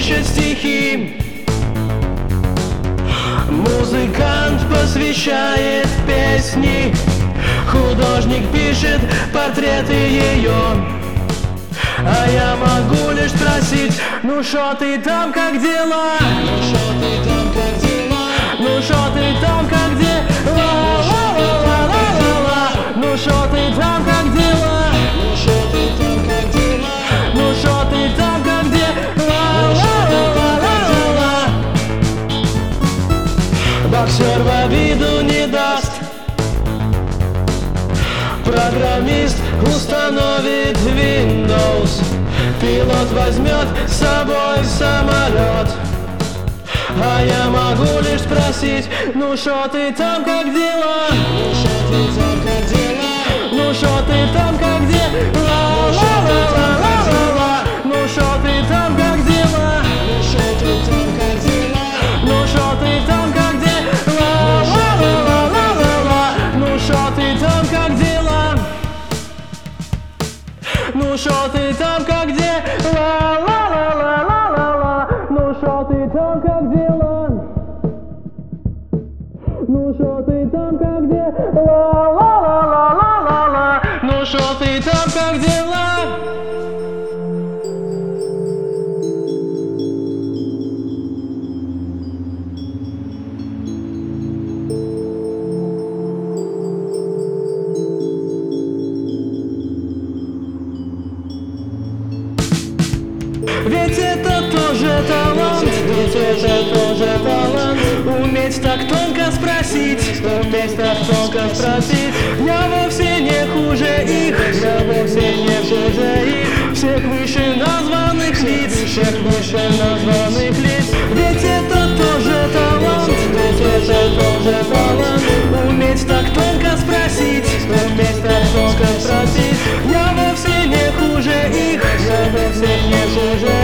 пишет стихи Музыкант посвящает песни Художник пишет портреты ее а я могу лишь спросить, ну шо ты там, как дела? Ну шо ты там, как дела? Ну шо ты там, Боксер в обиду не даст. Программист установит Windows. Пилот возьмет с собой самолет. А я могу лишь спросить Ну шо ты там, как дела? Ну шо ты там, Ну шо ты там, как дела? Ла-ла-ла-ла-ла-ла Ну шо ты там, как дела? Ведь это тоже талант, ведь это тоже талант Уметь так тонко без настолько спросить Я вовсе не хуже их, я вовсе не хуже их. Всех выше названных лиц, всех выше названных лиц. Ведь это тоже талант, ведь это тоже талант. Уметь так тонко спросить, уметь так тонко спросить. Я вовсе не хуже их, я вовсе не хуже